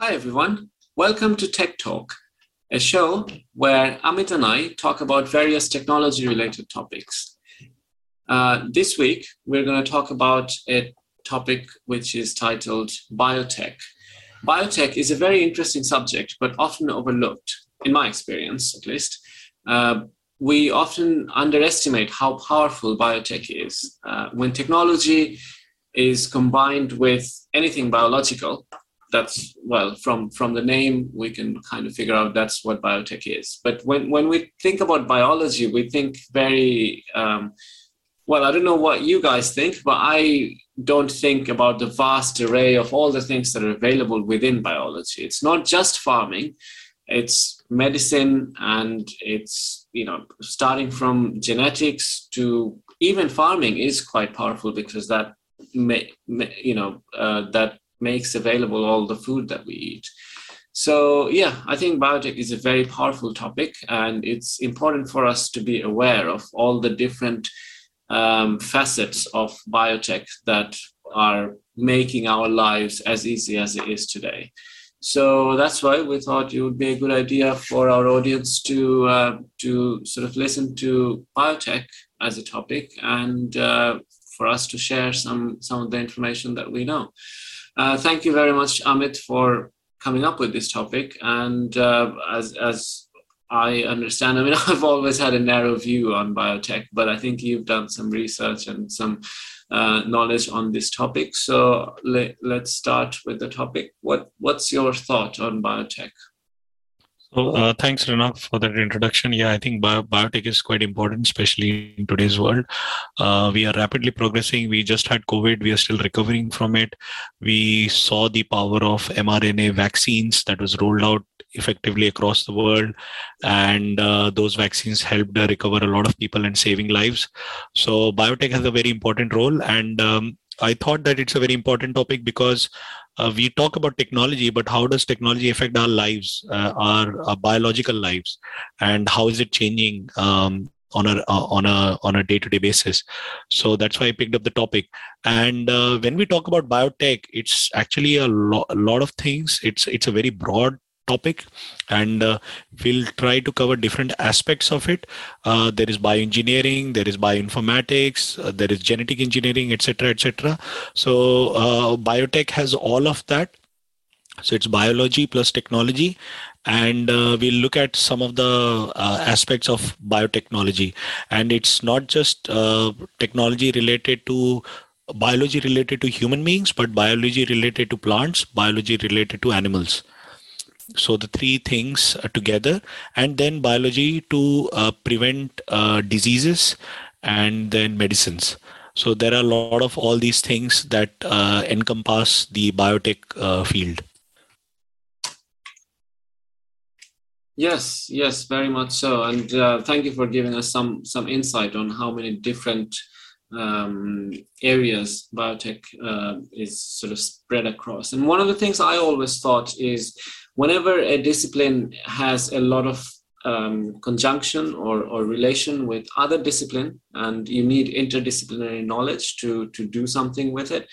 Hi, everyone. Welcome to Tech Talk, a show where Amit and I talk about various technology related topics. Uh, this week, we're going to talk about a topic which is titled biotech. Biotech is a very interesting subject, but often overlooked, in my experience at least. Uh, we often underestimate how powerful biotech is. Uh, when technology is combined with anything biological, that's well from from the name we can kind of figure out that's what biotech is. But when when we think about biology we think very um, well i don't know what you guys think but i don't think about the vast array of all the things that are available within biology. It's not just farming. It's medicine and it's you know starting from genetics to even farming is quite powerful because that may, may you know uh, that makes available all the food that we eat. So, yeah, I think biotech is a very powerful topic, and it's important for us to be aware of all the different um, facets of biotech that are making our lives as easy as it is today. So that's why we thought it would be a good idea for our audience to uh, to sort of listen to biotech as a topic and uh, for us to share some some of the information that we know. Uh, thank you very much, Amit, for coming up with this topic. And uh, as, as I understand, I mean, I've always had a narrow view on biotech, but I think you've done some research and some uh, knowledge on this topic. So let, let's start with the topic. What What's your thought on biotech? So uh, thanks, Renak, for that introduction. Yeah, I think bio- biotech is quite important, especially in today's world. Uh, we are rapidly progressing. We just had COVID. We are still recovering from it. We saw the power of mRNA vaccines that was rolled out effectively across the world, and uh, those vaccines helped recover a lot of people and saving lives. So biotech has a very important role, and um, I thought that it's a very important topic because uh, we talk about technology, but how does technology affect our lives, uh, our, our, biological lives, and how is it changing um, on a uh, on a on a day to day basis? So that's why I picked up the topic. And uh, when we talk about biotech, it's actually a, lo- a lot of things. It's it's a very broad topic and uh, we'll try to cover different aspects of it. Uh, there is bioengineering there is bioinformatics uh, there is genetic engineering etc etc so uh, biotech has all of that. So it's biology plus technology and uh, we'll look at some of the uh, aspects of biotechnology. And it's not just technology related to biology related to human beings but biology related to plants biology related to animals so the three things uh, together and then biology to uh, prevent uh, diseases and then medicines. So there are a lot of all these things that uh, encompass the biotech uh, field. Yes yes very much so. And uh, thank you for giving us some some insight on how many different um, areas biotech is sort of spread across. And one of the things i always thought is whenever a discipline has a lot of um, conjunction or, or relation with other discipline and you need interdisciplinary knowledge to, to do something with it,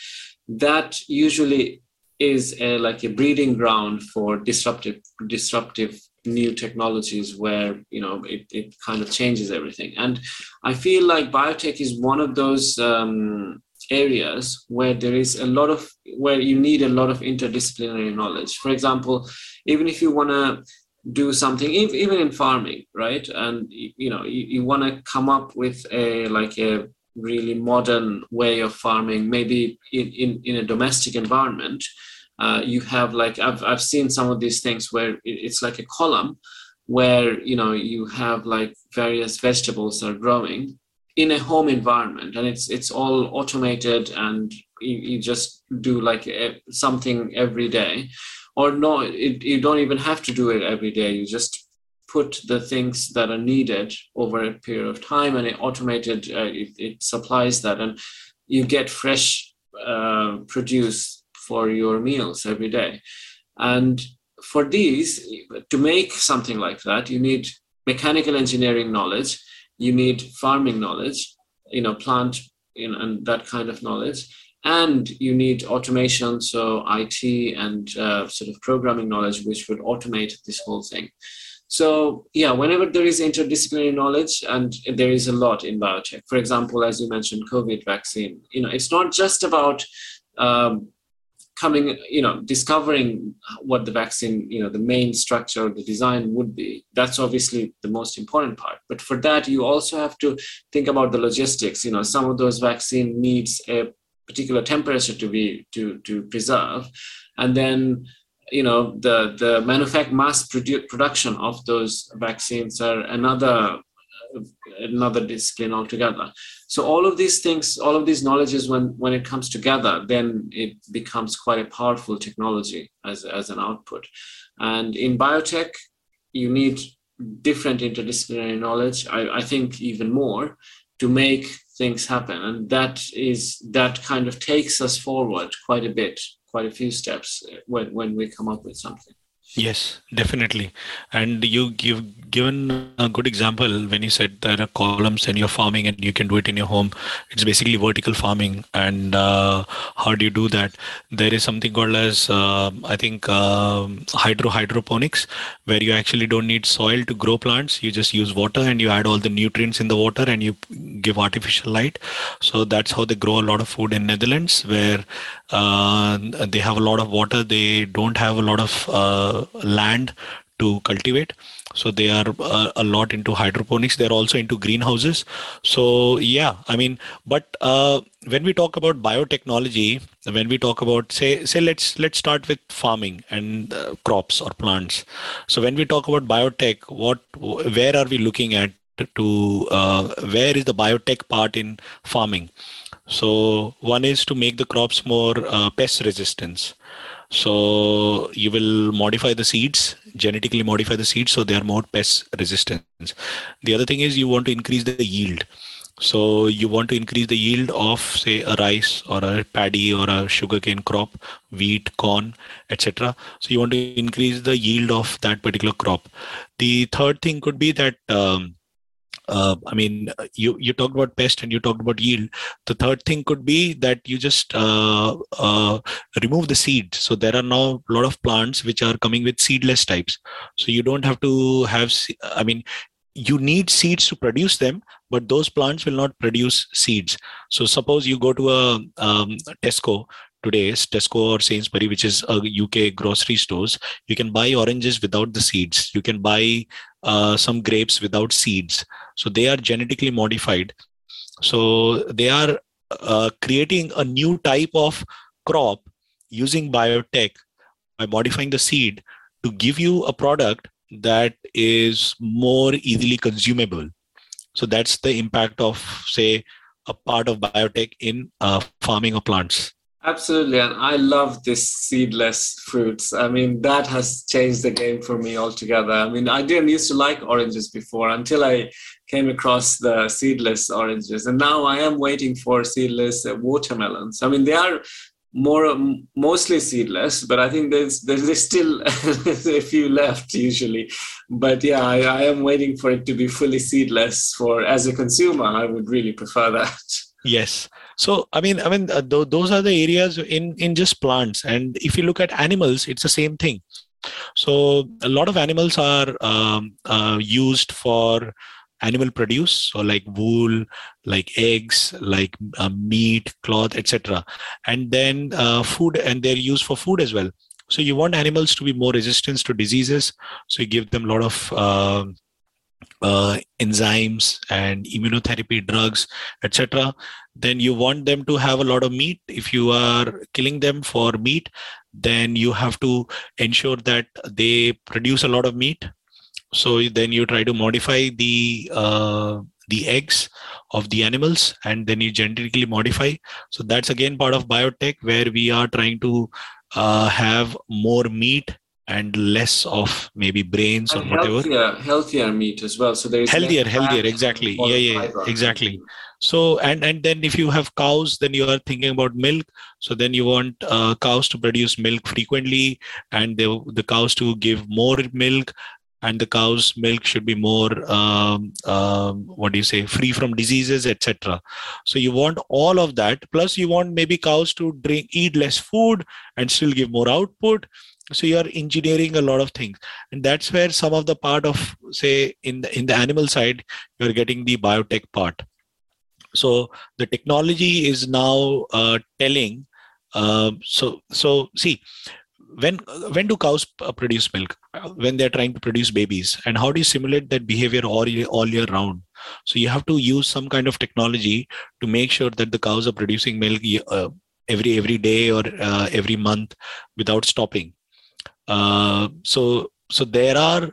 that usually is a, like a breeding ground for disruptive disruptive new technologies where you know it, it kind of changes everything. And i feel like biotech is one of those um, areas where there is a lot of where you need a lot of interdisciplinary knowledge. For example even if you want to do something even in farming right? And you know you, you want to come up with a like a really modern way of farming maybe in, in, in a domestic environment uh, you have like I've, I've seen some of these things where it's like a column where you know you have like various vegetables are growing in a home environment and it's it's all automated and you, you just do like a, something every day. Or no it, you don't even have to do it every day. You just put the things that are needed over a period of time and it automated uh, it, it, supplies that and you get fresh uh, produce for your meals every day. And for these to make something like that you need mechanical engineering knowledge you need farming knowledge you know plant you know, and that kind of knowledge and you need automation, so IT and uh, sort of programming knowledge, which would automate this whole thing. So yeah, whenever there is interdisciplinary knowledge, and there is a lot in biotech. For example, as you mentioned, COVID vaccine. You know, it's not just about um, coming, you know, discovering what the vaccine, you know, the main structure, the design would be. That's obviously the most important part. But for that, you also have to think about the logistics. You know, some of those vaccine needs a particular temperature to be to to preserve, and then you know the the manufact mass produ- production of those vaccines are another another discipline altogether. So all of these things all of these knowledges when when it comes together then it becomes quite a powerful technology as as an output. And in biotech you need different interdisciplinary knowledge i, I think even more to make things happen. And that is that kind of takes us forward quite a bit quite a few steps when, when we come up with something Yes, definitely. And you give given a good example when you said there are columns and you're farming and you can do it in your home. It's basically vertical farming. And uh, how do you do that? There is something called as uh, I think uh, hydro hydroponics, where you actually don't need soil to grow plants. You just use water and you add all the nutrients in the water and you give artificial light. So that's how they grow a lot of food in Netherlands, where uh, they have a lot of water. They don't have a lot of land to cultivate. So they are uh, a lot into hydroponics. They're also into greenhouses. So yeah i mean but uh, when we talk about biotechnology when we talk about say say let's let's start with farming and uh, crops or plants. So when we talk about biotech what where are we looking at to uh, where is the biotech part in farming? So one is to make the crops more uh, pest resistance. So you will modify the seeds, genetically modify the seeds so they are more pest resistant. The other thing is you want to increase the yield. So you want to increase the yield of say a rice or a paddy or a sugarcane crop, wheat, corn, etc. So you want to increase the yield of that particular crop. The third thing could be that um, uh, I mean, you you talked about pest and you talked about yield. The third thing could be that you just uh, uh, remove the seed. So there are now a lot of plants which are coming with seedless types. So you don't have to have. I mean, you need seeds to produce them, but those plants will not produce seeds. So suppose you go to a um, Tesco today, Tesco or Sainsbury, which is a UK grocery stores, you can buy oranges without the seeds. You can buy uh, some grapes without seeds. So they are genetically modified. So they are uh, creating a new type of crop using biotech by modifying the seed to give you a product that is more easily consumable. So that's the impact of, say, a part of biotech in uh, farming of plants. Absolutely. And I love this seedless fruits. I mean, that has changed the game for me altogether. I mean, I didn't used to like oranges before until I came across the seedless oranges. And now I am waiting for seedless watermelons. I mean, they are more mostly seedless, but I think there's there's still a few left usually. But yeah, I, I am waiting for it to be fully seedless. For as a consumer, I would really prefer that. Yes, so i mean i mean uh, th- those are the areas in in just plants and if you look at animals it's the same thing so a lot of animals are um, uh, used for animal produce so like wool like eggs like uh, meat cloth etc and then uh, food and they're used for food as well. So you want animals to be more resistant to diseases. So you give them a lot of uh, uh, enzymes and immunotherapy drugs etc then you want them to have a lot of meat. If you are killing them for meat then you have to ensure that they produce a lot of meat so then you try to modify the uh, the eggs of the animals and then you genetically modify. So that's again part of biotech where we are trying to uh, have more meat and less of maybe brains and or whatever. healthier, healthier meat as well. So there is healthier healthier exactly. yeah yeah exactly. So and and then if you have cows then you are thinking about milk. So then you want uh, cows to produce milk frequently and the the cows to give more milk and the cow's milk should be more um, um, what do you say free from diseases etc so you want all of that plus you want maybe cows to drink eat less food and still give more output. So you are engineering a lot of things. And that's where some of the part of say in the in the animal side you're getting the biotech part. So the technology is now uh, telling uh, so so see when when do cows produce milk when they're trying to produce babies? And how do you simulate that behavior all year, all year round? So you have to use some kind of technology to make sure that the cows are producing milk uh, every every day or uh, every month without stopping. Uh, so so there are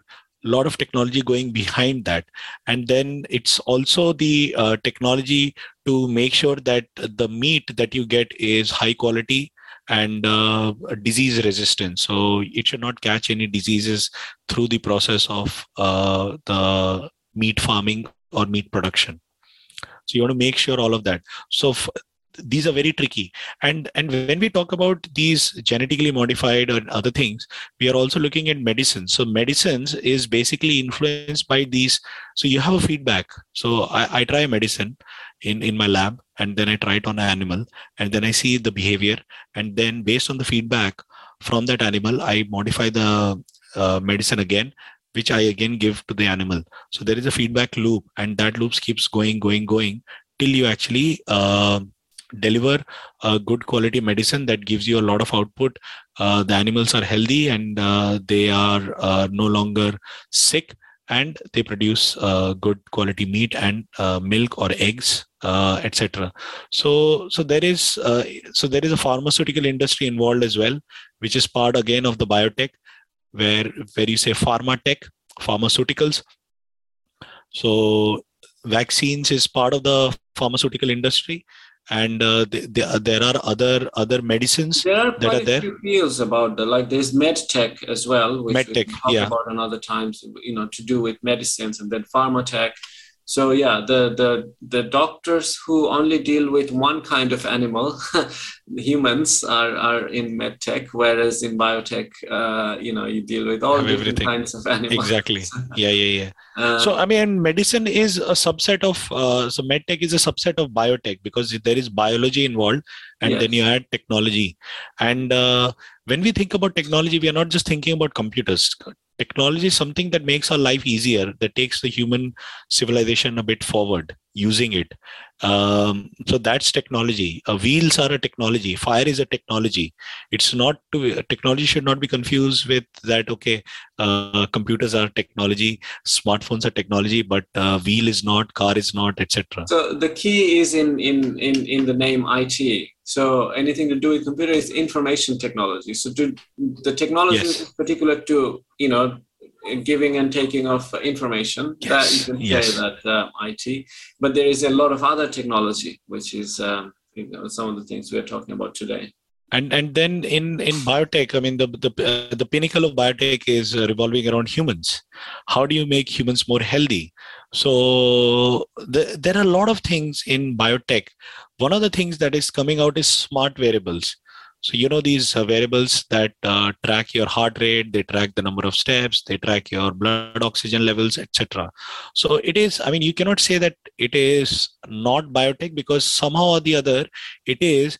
a lot of technology going behind that. And then it's also the uh, technology to make sure that the meat that you get is high quality and uh, disease resistance. so it should not catch any diseases through the process of uh, the meat farming or meat production. So you want to make sure all of that. So f- these are very tricky. And and when we talk about these genetically modified and other things we are also looking at medicines. So medicines is basically influenced by these. So you have a feedback. So i, I try medicine in in my lab and then i try it on an animal and then i see the behavior and then based on the feedback from that animal i modify the uh, medicine again which i again give to the animal. So there is a feedback loop and that loop keeps going going going till you actually uh, deliver a good quality medicine that gives you a lot of output. Uh, the animals are healthy and uh, they are uh, no longer sick and they produce uh, good quality meat and milk or eggs uh, etc so so there is so there is a pharmaceutical industry involved as well which is part again of the biotech where where you say pharma tech pharmaceuticals. So vaccines is part of the pharmaceutical industry and uh, the, the, uh, there are other other medicines there are that are there. fields about the like there's medtech as well which medtech, we talk yeah. about another times you know to do with medicines and then pharma tech so yeah the the the doctors who only deal with one kind of animal humans are are in medtech whereas in biotech uh, you know you deal with all different everything. kinds of animals. Exactly. Yeah yeah yeah. Uh, so i mean medicine is a subset of uh, so medtech is a subset of biotech because there is biology involved and yes. then you add technology. And uh, when we think about technology we are not just thinking about computers technology is something that makes our life easier that takes the human civilization a bit forward using it. Um, so that's technology. Uh, wheels are a technology. Fire is a technology. It's not to technology should not be confused with that okay uh, computers are technology smartphones are technology but uh, wheel is not car is not etc so the key is in in in, in the name it so anything to do with computer is information technology. So to, the technology yes. is particular to you know giving and taking of information yes. that you can yes. say that uh, IT. But there is a lot of other technology, which is um, you know, some of the things we are talking about today. And and then in in biotech, I mean the the uh, the pinnacle of biotech is uh, revolving around humans. How do you make humans more healthy? So the, there are a lot of things in biotech one of the things that is coming out is smart wearables. so you know these uh, wearables that uh, track your heart rate they track the number of steps they track your blood oxygen levels etc so it is i mean you cannot say that it is not biotech because somehow or the other it is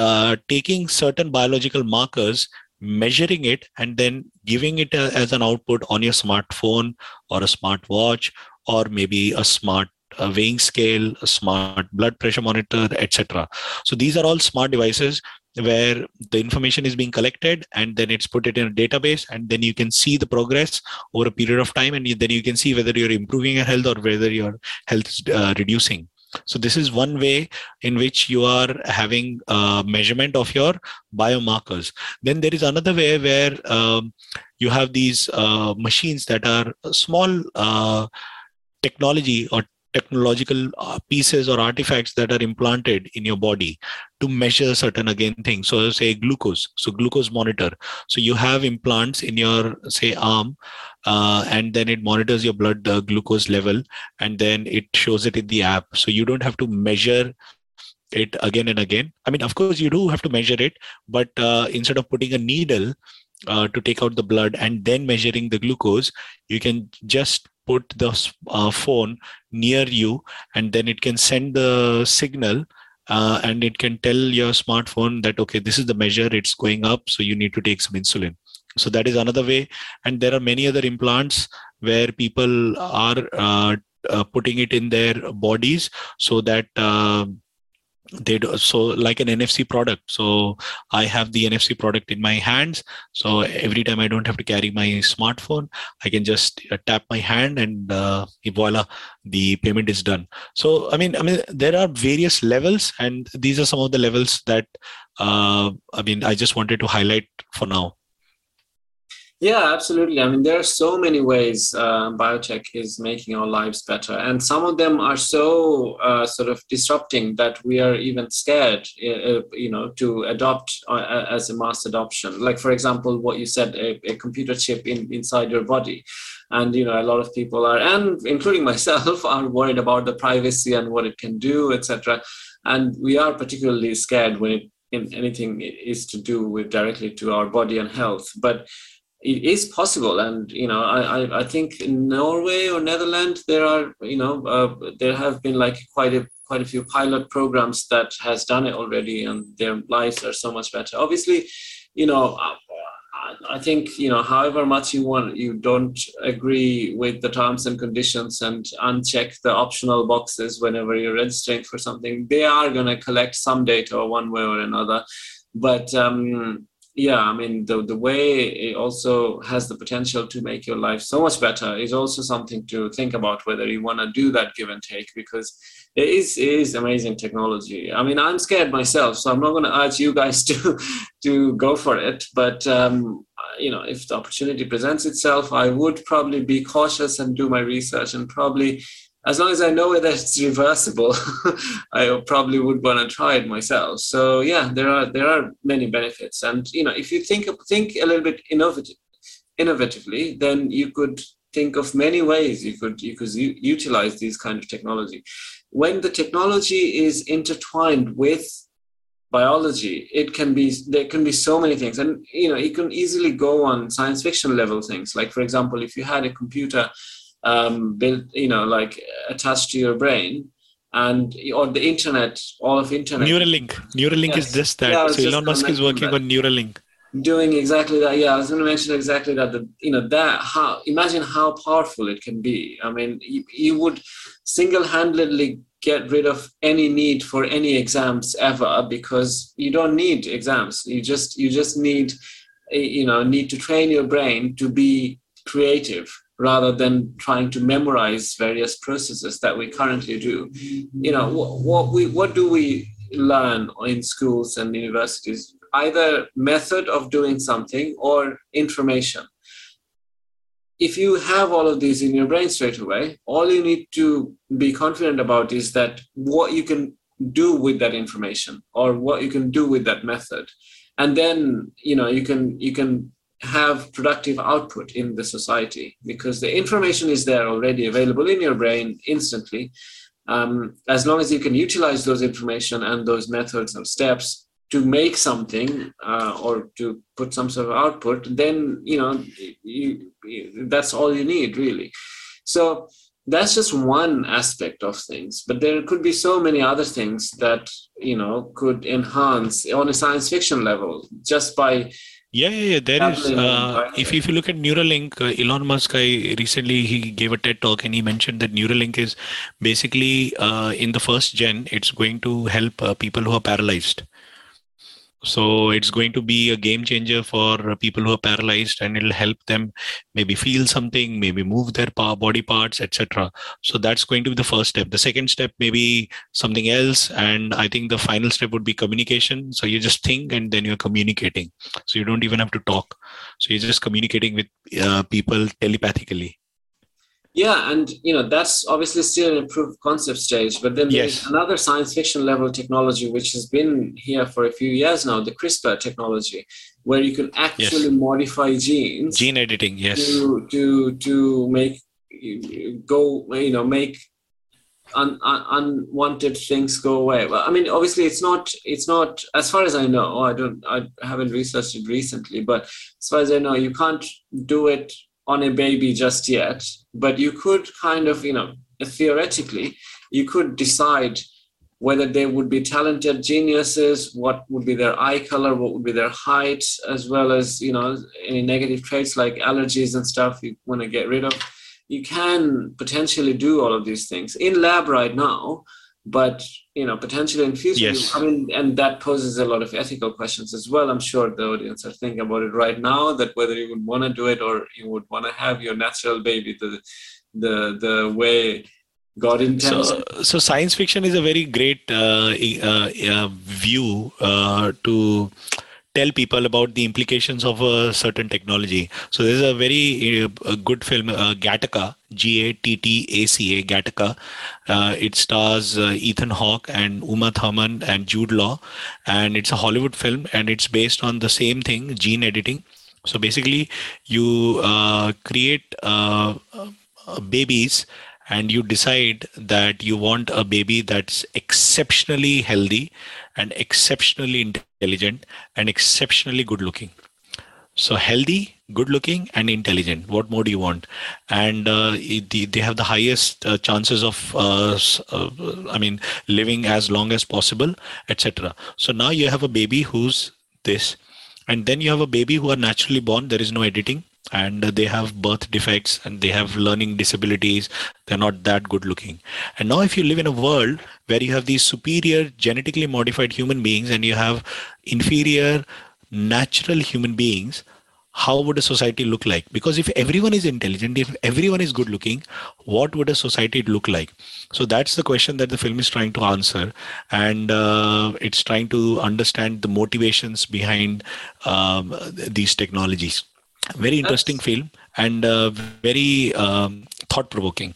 uh, taking certain biological markers measuring it and then giving it a, uh, as an output on your smartphone or a smartwatch or maybe a smart a weighing scale, a smart blood pressure monitor, etc. So these are all smart devices where the information is being collected and then it's put it in a database and then you can see the progress over a period of time and then you can see whether you're improving your health or whether your health is uh, reducing so this is one way in which you are having a measurement of your biomarkers then there is another way where um, you have these uh, machines that are small uh, technology or technological uh, pieces or artifacts that are implanted in your body to measure certain again things. So say glucose. So glucose monitor. So you have implants in your say arm uh, and then it monitors your blood glucose level and then it shows it in the app. So you don't have to measure it again and again. I mean of course you do have to measure it but uh, instead of putting a needle uh, to take out the blood and then measuring the glucose you can just put the uh, phone near you and then it can send the signal uh, and it can tell your smartphone that okay this is the measure it's going up so you need to take some insulin. So that is another way. And there are many other implants where people are uh, uh, putting it in their bodies so that uh, they do so like an nfc product. So i have the nfc product in my hands. So every time i don't have to carry my smartphone i can just uh, tap my hand and uh, voila the payment is done. So i mean i mean there are various levels and these are some of the levels that uh, i mean i just wanted to highlight for now yeah, absolutely. I mean, there are so many ways uh, biotech is making our lives better, and some of them are so uh, sort of disrupting that we are even scared, uh, uh you know, to adopt uh, as a mass adoption. Like, for example, what you said, a, a, computer chip in, inside your body, and you know, a lot of people are, and including myself, are worried about the privacy and what it can do, etc. And we are particularly scared when it in anything is to do with directly to our body and health, but it is possible. And you know I, I think in norway or netherlands there are you know uh, there have been like quite a quite a few pilot programs that has done it already and their lives are so much better. Obviously you know uh, I think you know, however much you want, you don't agree with the terms and conditions and uncheck the optional boxes whenever you're registering for something. They are going to collect some data one way or another, but um, yeah i mean the, the way it also has the potential to make your life so much better is also something to think about whether you want to do that give and take because it is, it is amazing technology. I mean i'm scared myself so i'm not going to urge you guys to to go for it but um, you know if the opportunity presents itself i would probably be cautious and do my research and probably as long as I know that it's reversible, I probably would want to try it myself. So yeah, there are there are many benefits, and you know, if you think think a little bit innovative, innovatively, then you could think of many ways you could you could utilize these kind of technology. When the technology is intertwined with biology, it can be there can be so many things, and you know, you can easily go on science fiction level things. Like for example, if you had a computer um, built, you know, like attached to your brain and or the internet, all of internet. Neuralink. Neuralink yes. is just that. Yeah, so Elon Musk is working that. on Neuralink. Doing exactly that. Yeah, I was going to mention exactly that. The, you know that how imagine how powerful it can be. I mean, you, you would single-handedly get rid of any need for any exams ever because you don't need exams. You just you just need you know need to train your brain to be creative rather than trying to memorize various processes that we currently do. You know, what, we what do we learn in schools and universities? Either method of doing something or information. If you have all of these in your brain straight away, all you need to be confident about is that what you can do with that information or what you can do with that method and then you know you can you can have productive output in the society because the information is there already available in your brain instantly. Um, as long as you can utilize those information and those methods and steps to make something uh, or to put some sort of output, then you know you, you, that's all you need really. So that's just one aspect of things, but there could be so many other things that you know could enhance on a science fiction level just by yeah, yeah, yeah. There is. Uh, if if you look at Neuralink, uh, Elon Musk, I recently he gave a TED talk and he mentioned that Neuralink is basically uh, in the first gen, it's going to help uh, people who are paralyzed so it's going to be a game changer for people who are paralyzed and it'll help them maybe feel something maybe move their body parts etc so that's going to be the first step. The second step maybe something else and i think the final step would be communication. So you just think and then you're communicating. So you don't even have to talk. So you're just communicating with uh, people telepathically yeah, and you know that's obviously still in a proof of concept stage. But then there's yes. another science fiction level technology which has been here for a few years now, the CRISPR technology, where you can actually yes. modify genes, gene editing, yes, to to to make go you know make un, un, unwanted things go away well i mean obviously it's not it's not as far as i know i don't i haven't researched it recently but as far as i know you can't do it on a baby just yet but you could kind of you know theoretically you could decide whether they would be talented geniuses, what would be their eye color, what would be their height, as well as you know any negative traits like allergies and stuff you want to get rid of. You can potentially do all of these things in lab right now, but you know potentially in future. Yes. I mean, and that poses a lot of ethical questions as well. I'm sure the audience are thinking about it right now that whether you would want to do it or you would want to have your natural baby the the the way God intends. So, so science fiction is a very great uh, uh, uh, view uh, to tell people about the implications of a certain technology. So there's a very uh, good film, uh, Gattaca, G-A-T-T-A-C-A, Gattaca. it stars uh, Ethan Hawke and Uma Thurman and Jude Law, and it's a Hollywood film, and it's based on the same thing, gene editing. So basically, you uh, create babies and you decide that you want a baby that's exceptionally healthy and exceptionally intelligent and exceptionally good looking. So healthy good looking and intelligent. What more do you want? And uh, they have the highest uh, chances of uh, uh, i mean living as long as possible etc so now you have a baby who's this and then you have a baby who are naturally born. There is no editing and they have birth defects and they have learning disabilities. They're not that good looking. And now if you live in a world where you have these superior genetically modified human beings and you have inferior natural human beings how would a society look like? Because if everyone is intelligent if everyone is good looking what would a society look like? So that's the question that the film is trying to answer. And uh, it's trying to understand the motivations behind um, these technologies very interesting That's... film and uh, very um, thought provoking.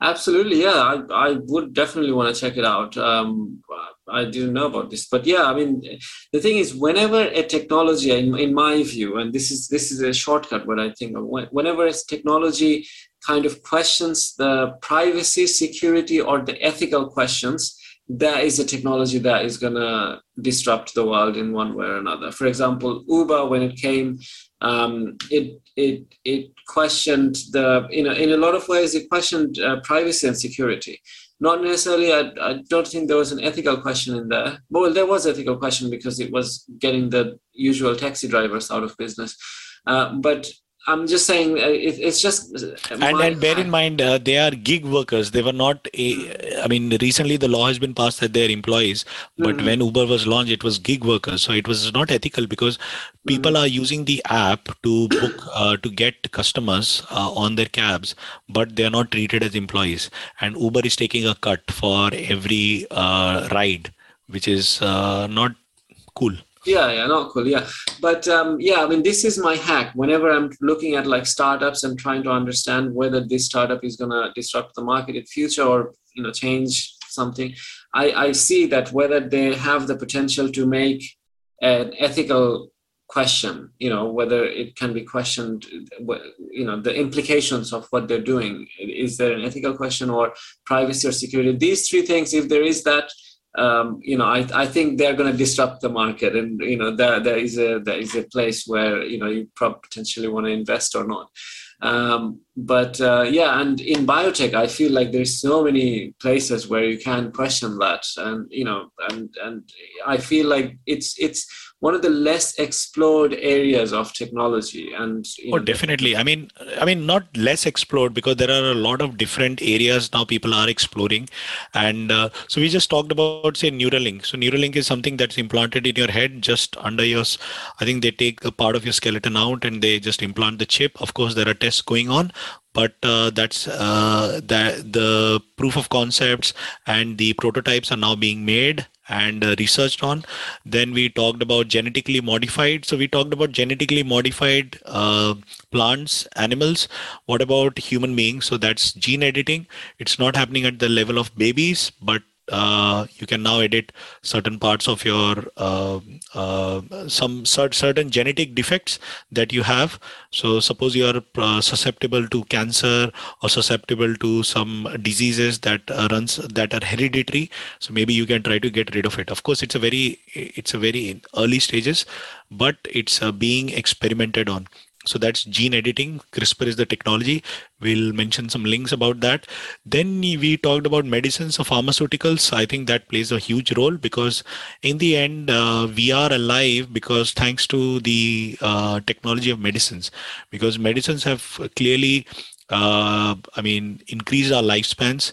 Absolutely, yeah. I, I would definitely want to check it out. Um, I didn't know about this, but yeah, I mean, the thing is, whenever a technology, in, in my view, and this is this is a shortcut, what I think of, whenever a technology kind of questions the privacy, security, or the ethical questions, that is a technology that is going to disrupt the world in one way or another. For example, Uber, when it came, um, it it it questioned the you know in a lot of ways it questioned uh, privacy and security. Not necessarily. I, I don't think there was an ethical question in there. Well, there was ethical question because it was getting the usual taxi drivers out of business. Uh, but I'm just saying uh, it, it's just. Uh, and, and bear in mind, uh, they are gig workers. They were not. A, I mean, recently the law has been passed that they're employees, but mm-hmm. when Uber was launched, it was gig workers. So it was not ethical because people mm-hmm. are using the app to book uh, to get customers uh, on their cabs, but they are not treated as employees. And Uber is taking a cut for every uh, ride, which is not cool yeah yeah not cool yeah. But um, yeah i mean this is my hack. Whenever i'm looking at like startups and trying to understand whether this startup is going to disrupt the market in future or you know change something. I i see that whether they have the potential to make an ethical question you know whether it can be questioned you know the implications of what they're doing. Is there an ethical question or privacy or security? These three things if there is that um, you know, I, I think they're going to disrupt the market, and you know, there there is a there is a place where you know you probably potentially want to invest or not. Um, but uh, yeah, and in biotech, I feel like there's so many places where you can question that, and you know, and and I feel like it's it's one of the less explored areas of technology and oh know, definitely. I mean i mean not less explored because there are a lot of different areas now people are exploring. And uh, so we just talked about say neuralink. So neuralink is something that's implanted in your head just under your i think they take a part of your skeleton out and they just implant the chip. Of course there are tests going on. But uh, that's uh, that the proof of concepts and the prototypes are now being made and uh, researched on. Then we talked about genetically modified. So we talked about genetically modified uh, plants animals. What about human beings? So that's gene editing. It's not happening at the level of babies but uh, you can now edit certain parts of your uh, uh, some cert- certain genetic defects that you have. So suppose you are uh, susceptible to cancer or susceptible to some diseases that runs that are hereditary so maybe you can try to get rid of it. Of course it's a very it's a very early stages but it's uh, being experimented on so that's gene editing. Crispr is the technology. We'll mention some links about that. Then we talked about medicines or pharmaceuticals. I think that plays a huge role because in the end uh, we are alive because thanks to the uh, technology of medicines. Because medicines have clearly uh, I mean, increased our lifespans,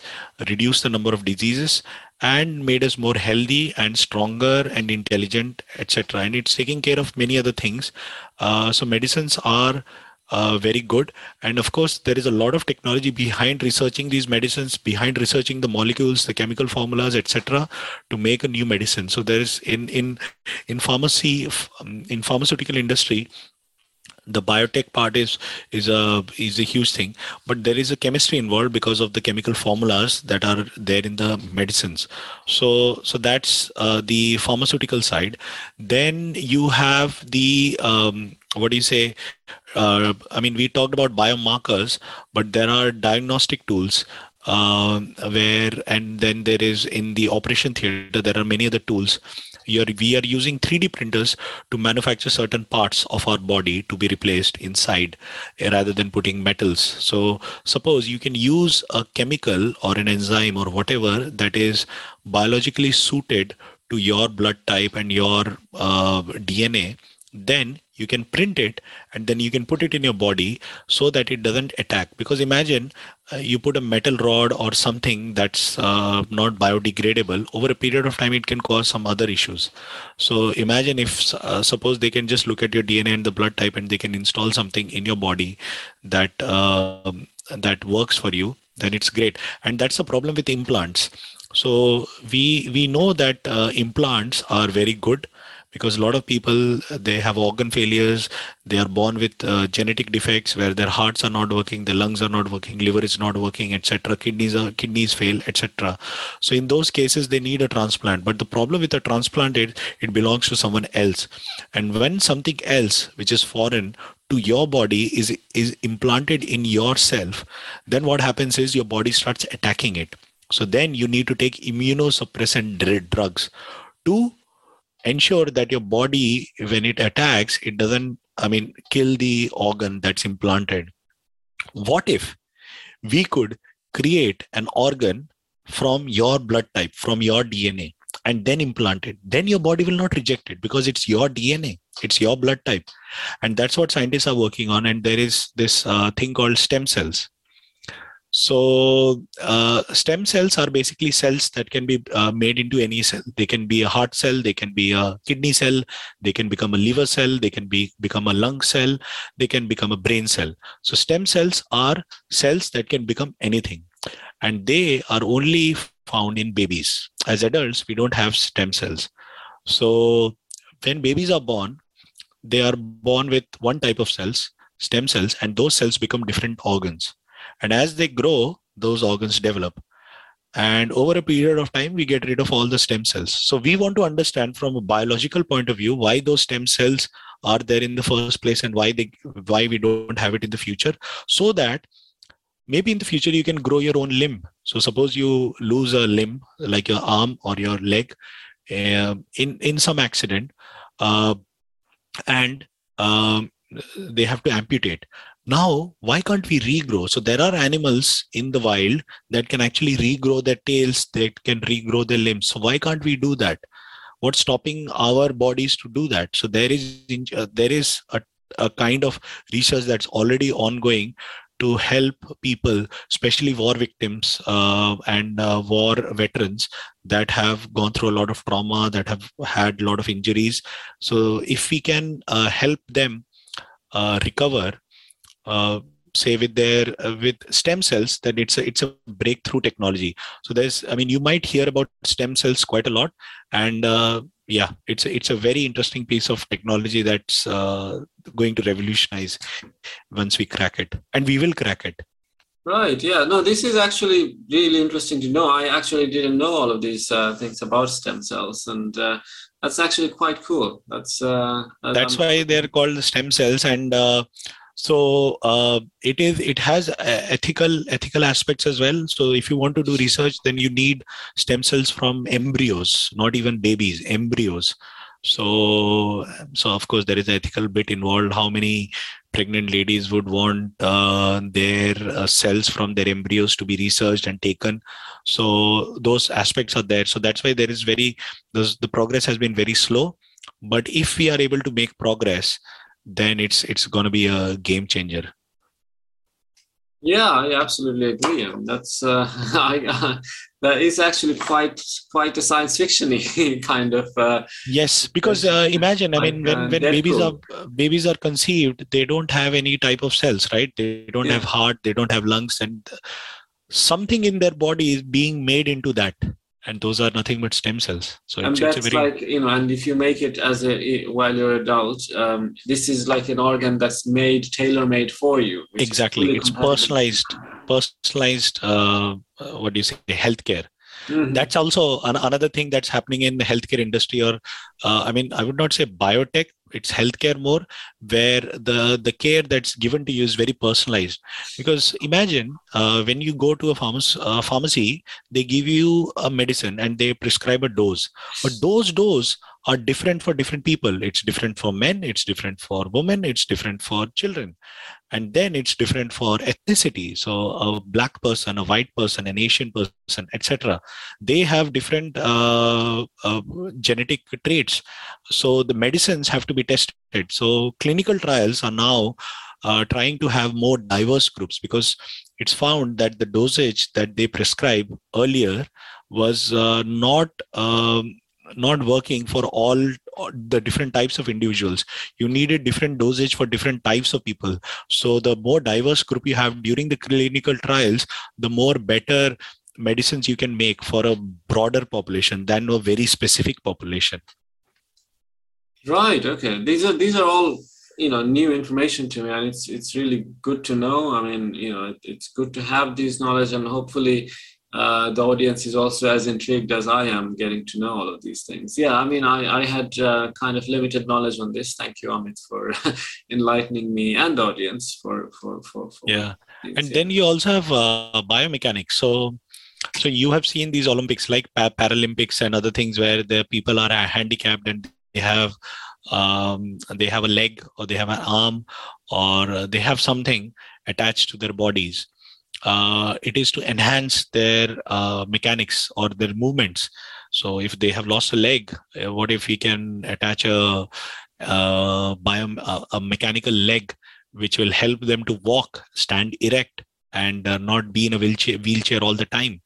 reduced the number of diseases, and made us more healthy and stronger and intelligent, etc. And it's taking care of many other things. Uh, so medicines are uh, very good. And of course, there is a lot of technology behind researching these medicines, behind researching the molecules, the chemical formulas, etc., to make a new medicine. So there is in in in pharmacy, um, in pharmaceutical industry, the biotech part is is a is a huge thing but there is a chemistry involved because of the chemical formulas that are there in the medicines. So so that's uh, the pharmaceutical side. Then you have the um, what do you say uh, i mean we talked about biomarkers but there are diagnostic tools uh, where and then there is in the operation theater there are many other tools we are using 3D printers to manufacture certain parts of our body to be replaced inside eh, rather than putting metals. So suppose you can use a chemical or an enzyme or whatever that is biologically suited to your blood type and your uh, DNA, then you can print it and then you can put it in your body so that it doesn't attack. Because imagine uh, you put a metal rod or something that's uh, not biodegradable over a period of time it can cause some other issues. So imagine if uh, suppose they can just look at your dna and the blood type and they can install something in your body that um, that works for you then it's great. And that's the problem with implants. So we we know that uh, implants are very good because a lot of people they have organ failures they are born with uh, genetic defects where their hearts are not working their lungs are not working liver is not working etc kidneys are kidneys fail etc so in those cases they need a transplant. But the problem with a transplant is it belongs to someone else. And when something else which is foreign to your body is is implanted in yourself then what happens is your body starts attacking it. So then you need to take immunosuppressant drugs to ensure that your body when it attacks it doesn't i mean kill the organ that's implanted. What if we could create an organ from your blood type from your dna and then implant it? Then your body will not reject it because it's your dna it's your blood type. And that's what scientists are working on. And there is this uh, thing called stem cells so uh, stem cells are basically cells that can be uh, made into any cell. They can be a heart cell, they can be a kidney cell, they can become a liver cell, they can be become a lung cell, they can become a brain cell. So stem cells are cells that can become anything, and they are only found in babies. As adults, we don't have stem cells. So when babies are born, they are born with one type of cells, stem cells, and those cells become different organs and as they grow, those organs develop. And over a period of time, we get rid of all the stem cells. So we want to understand from a biological point of view why those stem cells are there in the first place and why they why we don't have it in the future, so that maybe in the future you can grow your own limb. So suppose you lose a limb like your arm or your leg uh, in in some accident, uh, and um, they have to amputate now why can't we regrow? So there are animals in the wild that can actually regrow their tails that can regrow their limbs. So why can't we do that? What's stopping our bodies to do that? So there is uh, there is a, a kind of research that's already ongoing to help people, especially war victims uh, and uh, war veterans that have gone through a lot of trauma, that have had a lot of injuries. So, if we can uh, help them uh, recover say with their uh, with stem cells that it's a it's a breakthrough technology so there's i mean you might hear about stem cells quite a lot and uh, yeah it's a, it's a very interesting piece of technology that's uh, going to revolutionize once we crack it and we will crack it Right. Yeah. No, this is actually really interesting to know. I actually didn't know all of these uh, things about stem cells, and uh, that's actually quite cool. That's uh, that's why they're called stem cells, and uh, so uh, it is. It has uh, ethical ethical aspects as well. So if you want to do research, then you need stem cells from embryos, not even babies, embryos so so of course there is ethical bit involved how many pregnant ladies would want uh, their uh, cells from their embryos to be researched and taken so those aspects are there so that's why there is very the progress has been very slow but if we are able to make progress then it's it's going to be a game changer yeah, I absolutely agree. That's uh, I, uh, that is actually quite quite a science fiction kind of. Uh, yes, because uh, imagine, I mean, when, uh, when babies are babies are conceived, they don't have any type of cells, right? They don't yeah. have heart, they don't have lungs, and something in their body is being made into that and those are nothing but stem cells. So and it's, that's very... like you know and if you make it as a while you're adult um, this is like an organ that's made tailor made for you exactly. it's personalized personalized uh, uh, what do you say healthcare Mm-hmm. That's also an, another thing that's happening in the healthcare industry, or uh, I mean, I would not say biotech. It's healthcare more, where the the care that's given to you is very personalized. Because imagine uh, when you go to a pharmacy, uh, pharmacy, they give you a medicine and they prescribe a dose, but those dose are different for different people. It's different for men, it's different for women, it's different for children. And then it's different for ethnicity. So a black person, a white person, an Asian person, etc. They have different uh, uh, genetic traits. So the medicines have to be tested. So clinical trials are now uh, trying to have more diverse groups because it's found that the dosage that they prescribe earlier was uh, not um, not working for all uh, the different types of individuals. You needed different dosage for different types of people. So the more diverse group you have during the clinical trials the more better medicines you can make for a broader population than a very specific population. Right okay. These are these are all you know new information to me and it's it's really good to know. I mean you know it's good to have this knowledge and hopefully uh, the audience is also as intrigued as I am getting to know all of these things. Yeah, I mean, I, I had uh, kind of limited knowledge on this. Thank you, Amit, for enlightening me and the audience for for for. for yeah, things. and yeah. then you also have uh, biomechanics. So, so you have seen these Olympics like pa- Paralympics and other things where the people are handicapped and they have um, they have a leg or they have an arm or they have something attached to their bodies uh, it is to enhance their uh, mechanics or their movements. So if they have lost a leg, uh, what if we can attach a, a, bio, a, mechanical leg which will help them to walk, stand erect, and uh, not be in a wheelchair, wheelchair all the time?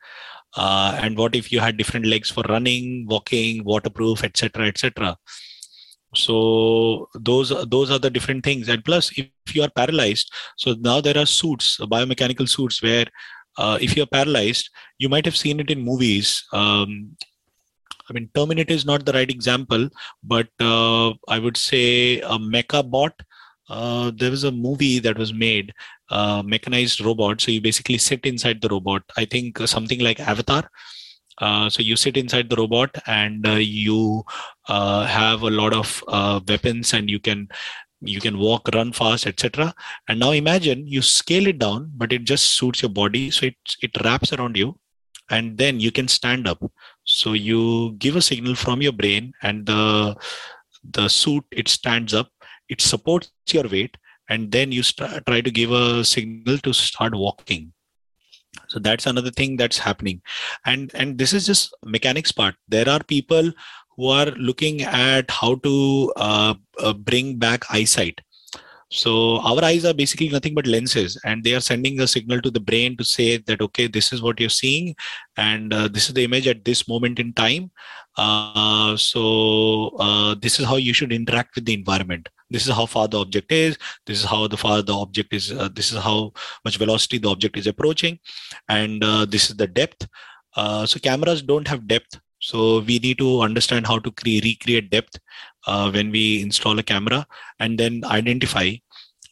Uh, and what if you had different legs for running, walking, waterproof, etc., etc.? So those those are the different things. And plus if you are paralyzed so now there are suits biomechanical suits where uh, if you're paralyzed you might have seen it in movies. Um, i mean terminator is not the right example but uh, i would say a mecha bot uh, there was a movie that was made uh, mechanized robot. So you basically sit inside the robot. I think something like avatar uh, so you sit inside the robot and uh, you uh, have a lot of uh, weapons and you can you can walk run fast etc and now imagine you scale it down but it just suits your body. So it it wraps around you and then you can stand up. So you give a signal from your brain and the the suit it stands up it supports your weight and then you st- try to give a signal to start walking so that's another thing that's happening. And and this is just mechanics part. There are people who are looking at how to uh, uh, bring back eyesight. So our eyes are basically nothing but lenses and they are sending a signal to the brain to say that okay this is what you're seeing and uh, this is the image at this moment in time. Uh, so uh, this is how you should interact with the environment this is how far the object is. This is how the far the object is uh, this is how much velocity the object is approaching. And uh, this is the depth. Uh, so cameras don't have depth. So we need to understand how to cre- recreate depth uh, when we install a camera and then identify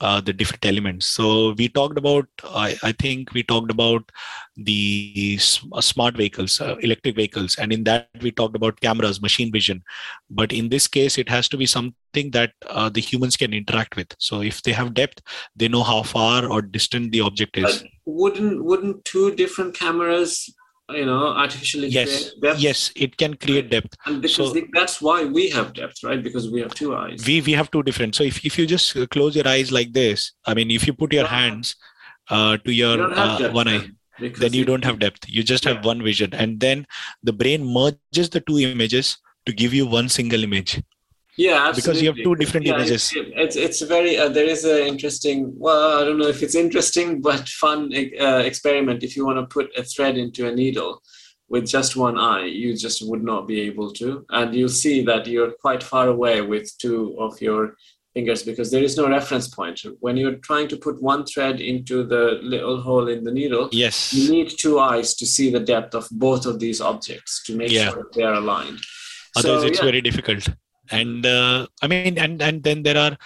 uh, the different elements. So we talked about, I, I think we talked about the uh, smart vehicles, uh, electric vehicles, and in that we talked about cameras, machine vision. But in this case, it has to be something that uh, the humans can interact with. So if they have depth, they know how far or distant the object is. Wouldn't wouldn't two different cameras you know artificially yes yes it can create depth. And because so, that's why we have depth right? Because we have two eyes. We we have two different. So if, if you just close your eyes like this i mean if you put your hands uh, to your uh, one eye then you don't have depth. You just have one vision. And then the brain merges the two images to give you one single image yeah absolutely. because you have two different yeah, images. it's, it's, it's very uh, there is an interesting well i don't know if it's interesting but fun uh, experiment. If you want to put a thread into a needle with just one eye you just would not be able to. And you'll see that you're quite far away with two of your fingers because there is no reference point. When you're trying to put one thread into the little hole in the needle yes. you need two eyes to see the depth of both of these objects to make yeah. sure they are aligned. Otherwise so, it's yeah. very difficult and uh, i mean and and then there are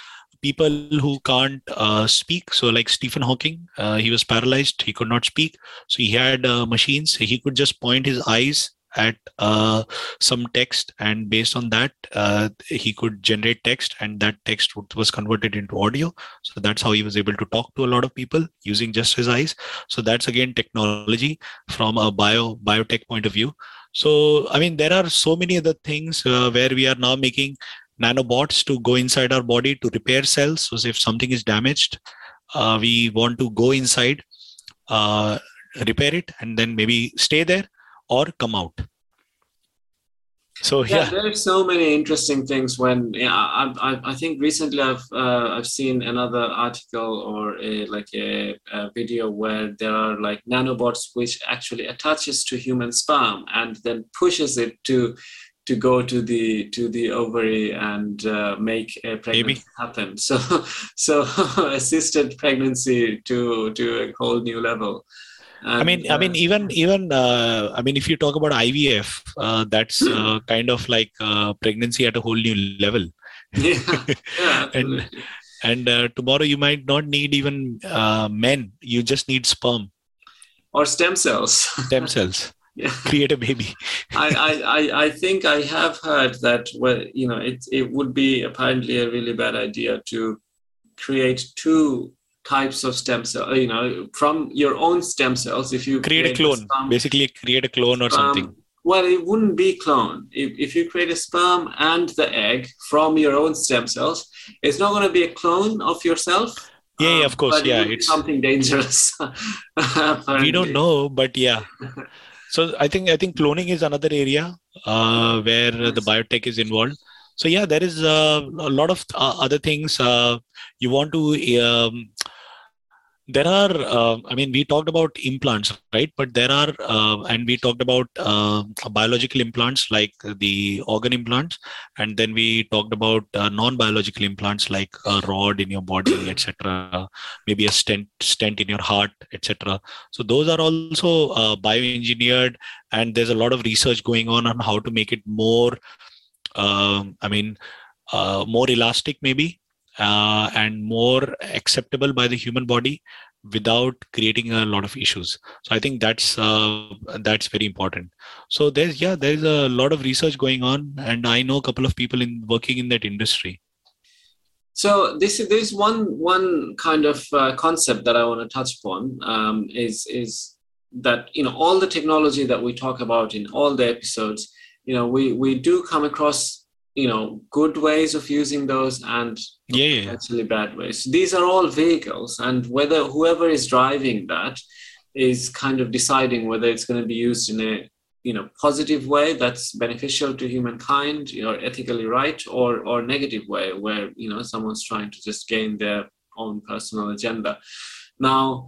people who can't uh, speak. So like stephen hawking uh, he was paralyzed. He could not speak. So he had uh, machines. He could just point his eyes at uh, some text. And based on that uh, he could generate text. And that text was converted into audio. So that's how he was able to talk to a lot of people using just his eyes. So that's again technology from a bio biotech point of view so, I mean, there are so many other things uh, where we are now making nanobots to go inside our body to repair cells. So, if something is damaged, uh, we want to go inside, uh, repair it, and then maybe stay there or come out so yeah, yeah, there's so many interesting things when yeah I, I, I think recently i've uh, i've seen another article or a like a, a, video where there are like nanobots which actually attaches to human sperm and then pushes it to to go to the to the ovary and uh, make a pregnancy Maybe. happen. So so assisted pregnancy to to a whole new level and, I mean, uh, I mean, even even uh, I mean, if you talk about IVF, uh, that's hmm. uh, kind of like uh, pregnancy at a whole new level. Yeah, yeah and and uh, tomorrow you might not need even men; you just need sperm or stem cells. Stem cells. yeah. Create a baby. I, I I think I have heard that well, you know, it it would be apparently a really bad idea to create two types of stem cell you know from your own stem cells if you create, create a clone. a basically create a clone or something. well it wouldn't be clone. If, if you create a sperm and the egg from your own stem cells it's not going to be a clone of yourself. Yeah, yeah of course. yeah it it's something dangerous we don't know but yeah. So i think i think cloning is another area uh, where the biotech is involved. So yeah there is uh, a lot of uh, other things uh, you want to um, there are uh, i mean we talked about implants right? But there are uh, and we talked about uh, biological implants like the organ implants. And then we talked about uh, non-biological implants like a rod in your body etc maybe a stent stent in your heart etc so those are also uh, bioengineered. And there's a lot of research going on on how to make it more um, i mean uh, more elastic maybe uh, and more acceptable by the human body without creating a lot of issues. So i think that's uh, that's very important. So there's yeah there's a lot of research going on and i know a couple of people in working in that industry. So this is there's one one kind of uh, concept that i want to touch upon um, is is that you know all the technology that we talk about in all the episodes you know we we do come across you know good ways of using those and yeah, yeah. potentially bad ways these are all vehicles and whether whoever is driving that is kind of deciding whether it's going to be used in a you know positive way that's beneficial to humankind you know ethically right or or negative way where you know someone's trying to just gain their own personal agenda now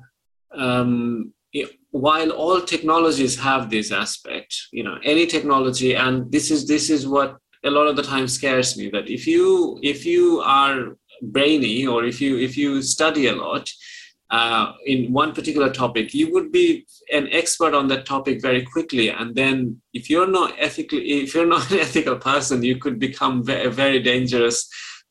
um, while all technologies have this aspect you know any technology and this is this is what a lot of the time scares me that if you if you are brainy or if you if you study a lot uh, in one particular topic you would be an expert on that topic very quickly and then if you're not ethically if you're not an ethical person you could become a very dangerous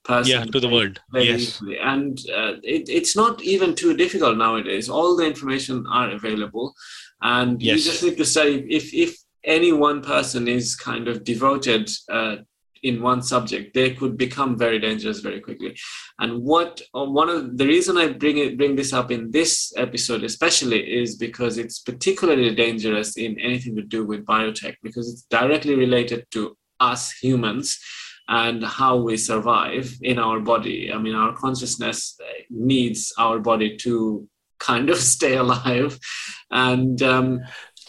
person. Yeah, to the world. yes. Easily. And uh, it, it's not even too difficult nowadays. All the information are available, and yes. you just need to study. If if any one person is kind of devoted uh, in one subject, they could become very dangerous very quickly. And what uh, one of the reason I bring it bring this up in this episode especially is because it's particularly dangerous in anything to do with biotech because it's directly related to us humans and how we survive in our body. I mean, our consciousness needs our body to kind of stay alive, and um,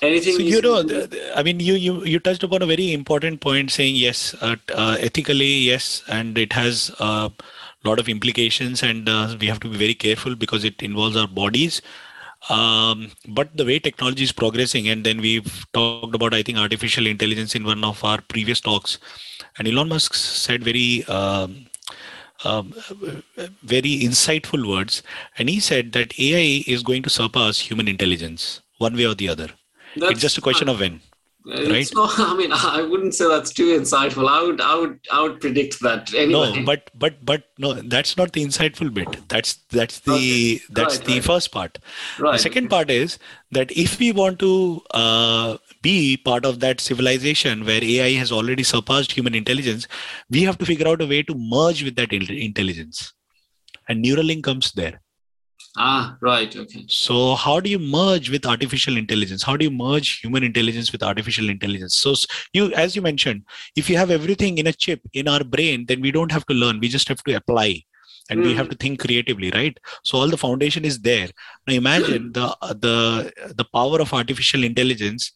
anything. So you know, I mean, you you you touched upon a very important point, saying yes, uh, uh, ethically yes, and it has a lot of implications, and uh, we have to be very careful because it involves our bodies. Um, but the way technology is progressing, and then we've talked about, I think, artificial intelligence in one of our previous talks and Elon Musk said very um, um, very insightful words, and he said that AI is going to surpass human intelligence one way or the other. That's it's just a question of when. Right? Not, I mean, I wouldn't say that's too insightful. I would, I would, I would predict that. Anyway. No, but, but, but no, that's not the insightful bit. That's that's the okay. that's right, the right. first part. Right. The second part is that if we want to uh, be part of that civilization where AI has already surpassed human intelligence, we have to figure out a way to merge with that intelligence. And Neuralink comes there. Ah, right. Okay. So, how do you merge with artificial intelligence? How do you merge human intelligence with artificial intelligence? So, you, as you mentioned, if you have everything in a chip in our brain, then we don't have to learn. We just have to apply and mm. we have hmm. to think creatively right so all the foundation is there now imagine the the the power of artificial intelligence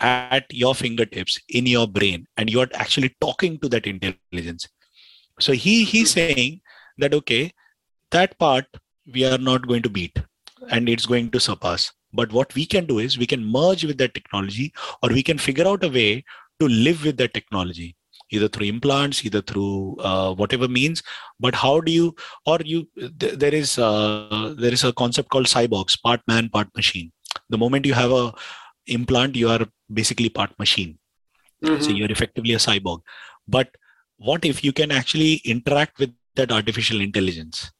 at your fingertips in your brain and you're actually talking to that intelligence so he he's saying that okay that part we are not going to beat and it's going to surpass. But what we can do is we can merge with that technology or we can figure out a way to live with that technology either through implants either through uh, whatever means. But how do you or you th- there is uh, there is a concept called cyborgs part man part machine. The moment you have a implant you are basically part machine. Mm-hmm. so you're effectively a cyborg. But what if you can actually interact with that artificial intelligence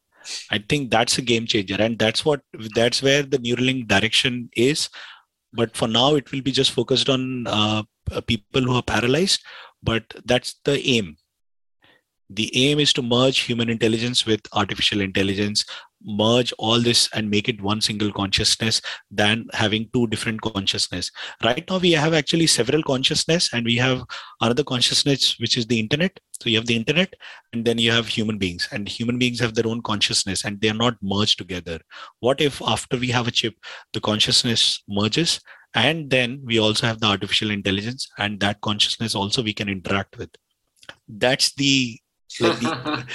i think that's a game changer. And that's what that's where the neuralink direction is. But for now it will be just focused on uh, people who are paralyzed. But that's the aim. The aim is to merge human intelligence with artificial intelligence merge all this and make it one single consciousness than having two different consciousness. Right now we have actually several consciousness and we have another consciousness which is the internet. So you have the internet and then you have human beings and human beings have their own consciousness and they are not merged together. What if after we have a chip the consciousness merges and then we also have the artificial intelligence and that consciousness also we can interact with? That's the like the,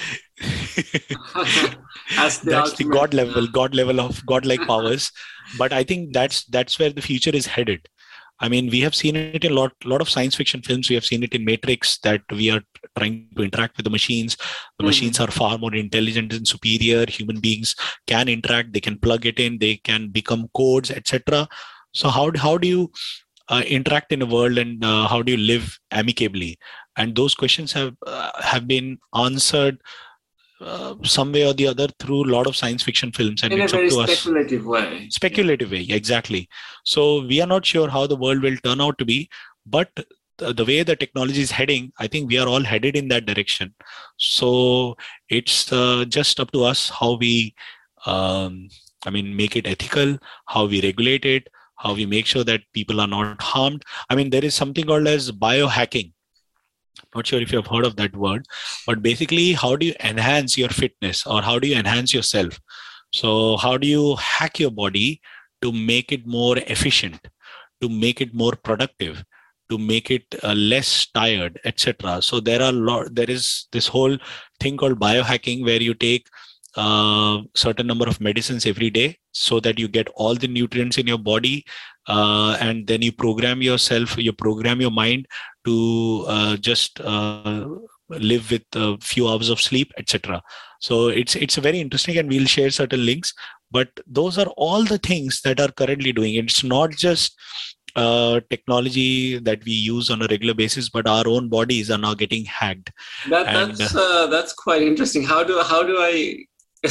that's the, that's the god level god level of godlike powers. But i think that's that's where the future is headed. I mean we have seen it in a lot lot of science fiction films. We have seen it in matrix that we are trying to interact with the machines. The mm-hmm. machines are far more intelligent and superior. Human beings can interact. They can plug it in. They can become codes etc so how, how do you uh, interact in a world and uh, how do you live amicably and those questions have uh, have been answered uh, some way or the other through a lot of science fiction films and in it's a very speculative us. way speculative yeah. way exactly so we are not sure how the world will turn out to be but the, the way the technology is heading i think we are all headed in that direction so it's uh, just up to us how we um, i mean make it ethical how we regulate it how we make sure that people are not harmed i mean there is something called as biohacking not sure if you've heard of that word but basically how do you enhance your fitness or how do you enhance yourself? So how do you hack your body to make it more efficient to make it more productive to make it uh, less tired etc so there are lot there is this whole thing called biohacking where you take a uh, certain number of medicines every day so that you get all the nutrients in your body uh, and then you program yourself you program your mind to uh, just uh, live with a few hours of sleep etc so it's it's very interesting and we'll share certain links but those are all the things that are currently doing it's not just uh, technology that we use on a regular basis, but our own bodies are now getting hacked. That, and, that's uh, that's quite interesting. How do how do I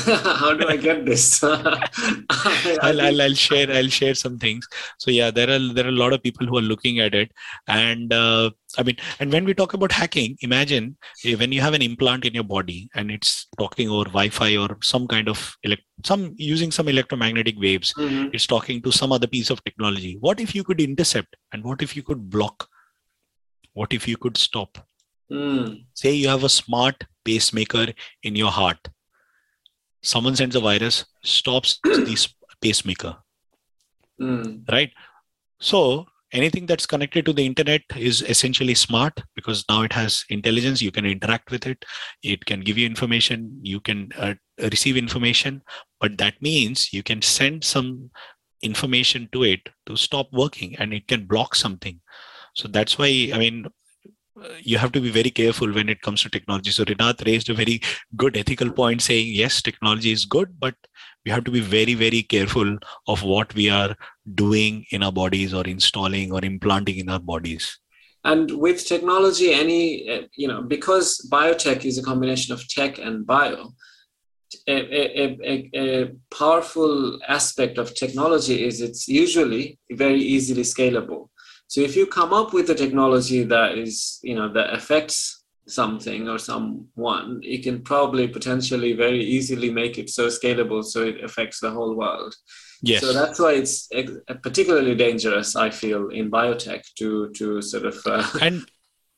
how do i get this? I'll, I'll, I'll, share i'll share some things. So yeah there are there are a lot of people who are looking at it. And uh, i mean and when we talk about hacking imagine eh, when you have an implant in your body and it's talking over wi-fi or some kind of elect- some using some electromagnetic waves mm-hmm. it's talking to some other piece of technology. What if you could intercept and what if you could block? What if you could stop? Mm. say you have a smart pacemaker in your heart someone sends a virus, stops the pacemaker. Mm. Right? So anything that's connected to the internet is essentially smart because now it has intelligence. You can interact with it. It can give you information. You can uh, receive information. But that means you can send some information to it to stop working and it can block something. So that's why, I mean, you have to be very careful when it comes to technology. So Rinath raised a very good ethical point saying, yes, technology is good, but we have to be very, very careful of what we are doing in our bodies or installing or implanting in our bodies. And with technology, any, uh, you know, because biotech is a combination of tech and bio, a, a, a, a, powerful aspect of technology is it's usually very easily scalable. So if you come up with a technology that is, you know, that affects something or someone, you can probably potentially very easily make it so scalable so it affects the whole world. Yes. So that's why it's particularly dangerous, I feel, in biotech to to sort of uh, and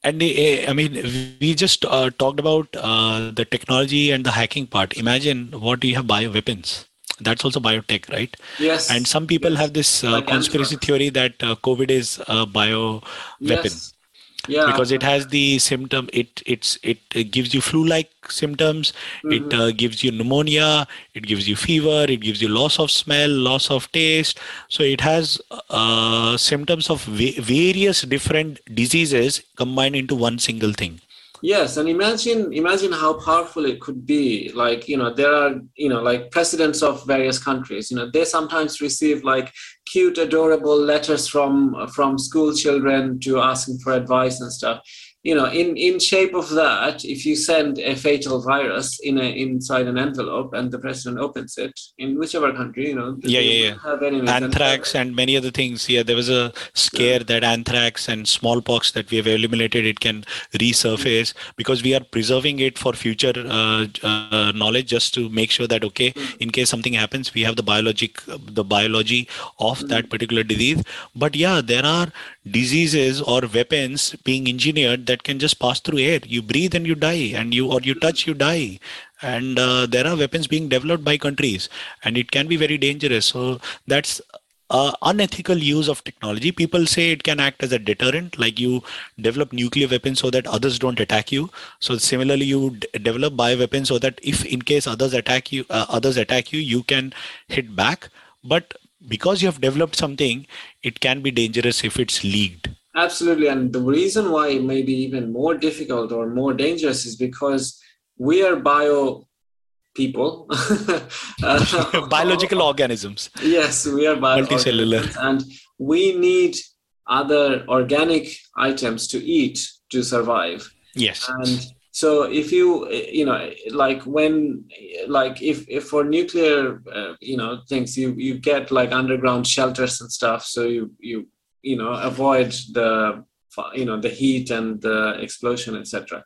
and eh, I mean, we just uh, talked about uh, the technology and the hacking part. Imagine what do you have bio weapons that's also biotech right? Yes. And some people yes. have this uh, conspiracy theory that uh, covid is a bio weapon. Yes. yeah. Because it has the symptom it it's it, it gives you flu like symptoms mm-hmm. it uh, gives you pneumonia. It gives you fever. It gives you loss of smell loss of taste. So it has uh, symptoms of va- various different diseases combined into one single thing Yes, and imagine imagine how powerful it could be. Like you know, there are you know like presidents of various countries. You know, they sometimes receive like cute, adorable letters from from school children to asking for advice and stuff you know in in shape of that if you send a fatal virus in a inside an envelope and the president opens it in whichever country you know yeah yeah yeah anthrax and, and, many other things yeah there was a scare yeah. that anthrax and smallpox that we have eliminated it can resurface mm-hmm. because we are preserving it for future uh, uh, knowledge just to make sure that okay mm-hmm. in case something happens we have the biologic the biology of mm-hmm. that particular disease but yeah there are diseases or weapons being engineered that can just pass through air. You breathe and you die and you or you touch you die. And uh, there are weapons being developed by countries and it can be very dangerous. So that's uh, unethical use of technology. People say it can act as a deterrent like you develop nuclear weapons so that others don't attack you. So similarly you d- develop bioweapons so that if in case others attack you uh, others attack you you can hit back. But because you have developed something, it can be dangerous if it's leaked. Absolutely. And the reason why it may be even more difficult or more dangerous is because we are bio people. uh, Biological organisms. Yes, we are bio multicellular. And we need other organic items to eat to survive. Yes. And so if you you know like when like if, if for nuclear uh, you know things you you get like underground shelters and stuff so you you you know avoid the you know the heat and the explosion etc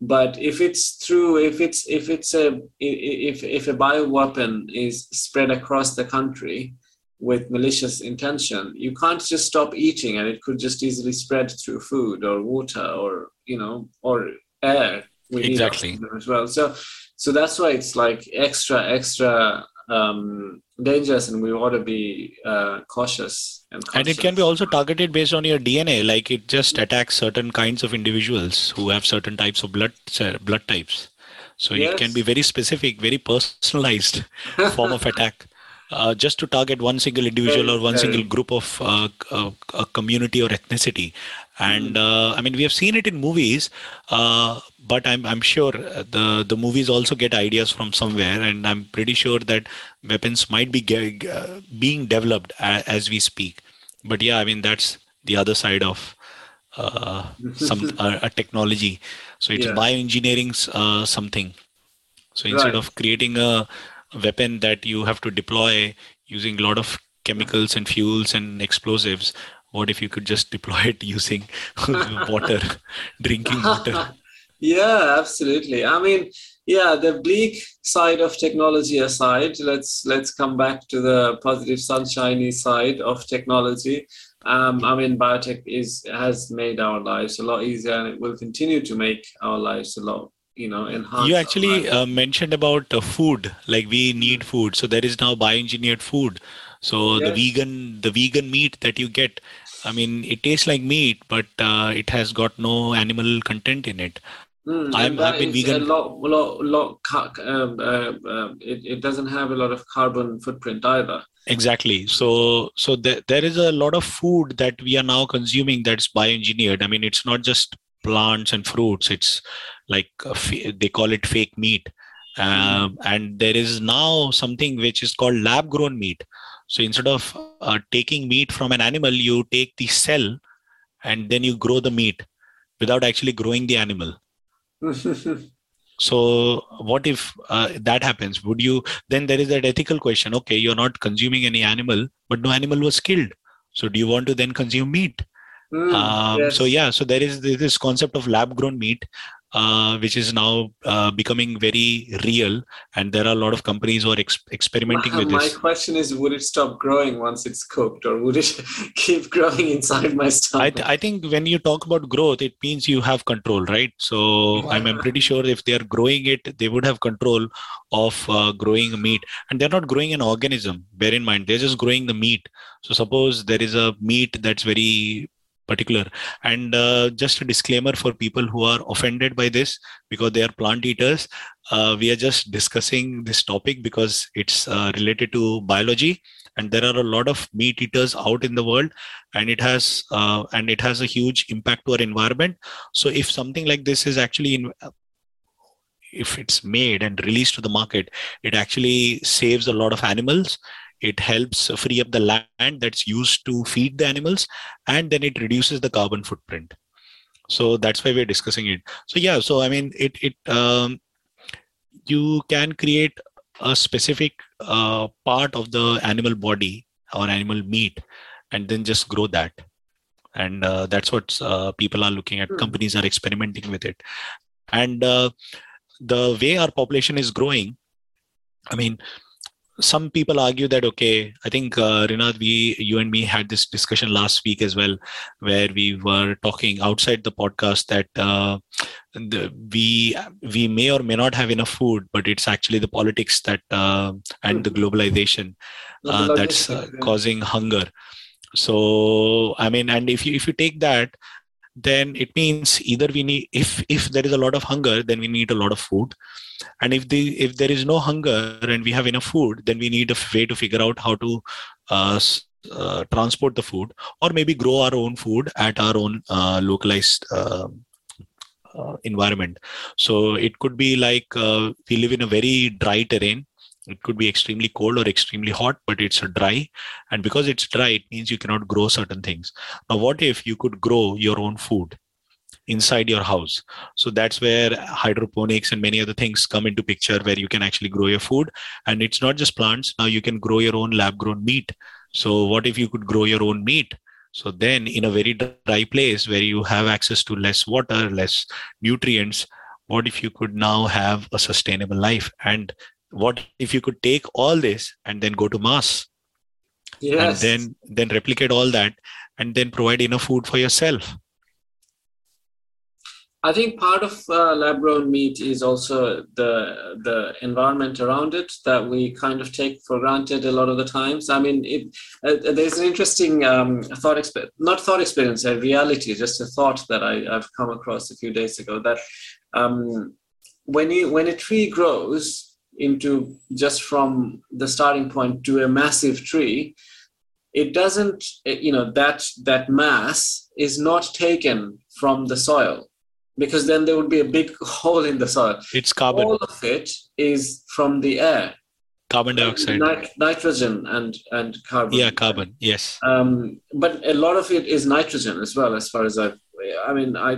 but if it's through if it's if it's a if if a bioweapon is spread across the country with malicious intention you can't just stop eating and it could just easily spread through food or water or you know or air we exactly. as well. So so that's why it's like extra extra um, dangerous and we ought to be uh, cautious and, and it can be also targeted based on your dna like it just attacks certain kinds of individuals who have certain types of blood blood types. So yes. it can be very specific very personalized form of attack uh, just to target one single individual or one single group of uh, uh, a community or ethnicity and hmm. uh, i mean we have seen it in movies uh, but i'm i'm sure the the movies also get ideas from somewhere and i'm pretty sure that weapons might be ge- uh, being developed as we speak but yeah i mean that's the other side of uh, some uh, a technology so it's yeah. bioengineering uh, something so instead right. of creating a weapon that you have to deploy using a lot of chemicals and fuels and explosives what if you could just deploy it using water drinking water? Yeah absolutely. I mean yeah the bleak side of technology aside let's let's come back to the positive sunshiny side of technology. Um, I mean, biotech is has made our lives a lot easier, and it will continue to make our lives a lot, you know, enhance. You actually uh, mentioned about uh, food, like we need food, so there is now bioengineered food. So yes. the vegan, the vegan meat that you get, I mean, it tastes like meat, but uh, it has got no animal content in it. Mm, I'm, I've been vegan. A lot, lot, lot. Um, uh, uh, it, it doesn't have a lot of carbon footprint either exactly so so there, there is a lot of food that we are now consuming that's bioengineered i mean it's not just plants and fruits it's like they call it fake meat. Um, and there is now something which is called lab grown meat. So instead of uh, taking meat from an animal you take the cell and then you grow the meat without actually growing the animal. So what if uh, that happens? Would you then there is that ethical question. Okay you're not consuming any animal but no animal was killed. So do you want to then consume meat? Mm, um, yes. so yeah so there is this concept of lab grown meat uh, which is now uh, becoming very real. And there are a lot of companies who are ex- experimenting with this. my question is would it stop growing once it's cooked or would it keep growing inside my stomach? I, th- I think when you talk about growth it means you have control right? So I'm, I'm, pretty sure if they are growing it they would have control of uh, growing meat. And they're not growing an organism. Bear in mind they're just growing the meat. So suppose there is a meat that's very particular. And uh, just a disclaimer for people who are offended by this because they are plant eaters uh, we are just discussing this topic because it's uh, related to biology. And there are a lot of meat eaters out in the world and it has uh, and it has a huge impact to our environment. So if something like this is actually in if it's made and released to the market it actually saves a lot of animals it helps free up the land that's used to feed the animals and then it reduces the carbon footprint. So that's why we're discussing it. So yeah so i mean it it um, you can create a specific uh, part of the animal body or animal meat and then just grow that. And uh, that's what uh, people are looking at. Mm. companies are experimenting with it. And uh, the way our population is growing i mean some people argue that okay i think uh, we you and me had this discussion last week as well where we were talking outside the podcast that uh, the, we we may or may not have enough food but it's actually the politics that uh, and the globalization uh, that's uh, causing hunger. So i mean and if you if you take that then it means either we need if if there is a lot of hunger then we need a lot of food and if the if there is no hunger and we have enough food then we need a way to figure out how to uh, uh, transport the food or maybe grow our own food at our own uh, localized um, uh, environment. So it could be like uh, we live in a very dry terrain. It could be extremely cold or extremely hot but it's dry. And because it's dry it means you cannot grow certain things. Now what if you could grow your own food inside your house. So that's where hydroponics and many other things come into picture where you can actually grow your food. And it's not just plants. Now you can grow your own lab grown meat. So what if you could grow your own meat? So then in a very dry place where you have access to less water less nutrients what if you could now have a sustainable life? And what if you could take all this and then go to mars yes. and then then replicate all that and then provide enough food for yourself I think part of uh, lab grown meat is also the the environment around it that we kind of take for granted a lot of the times. I mean, it, uh, there's an interesting um, thought experience, not thought experience, a reality, just a thought that I, have come across a few days ago that um, when you when a tree grows into just from the starting point to a massive tree, it doesn't, you know, that that mass is not taken from the soil because then there would be a big hole in the soil. It's carbon. All of it is from the air. carbon dioxide Nit- nitrogen and and carbon yeah carbon yes um, but a lot of it is nitrogen as well as far as i i mean i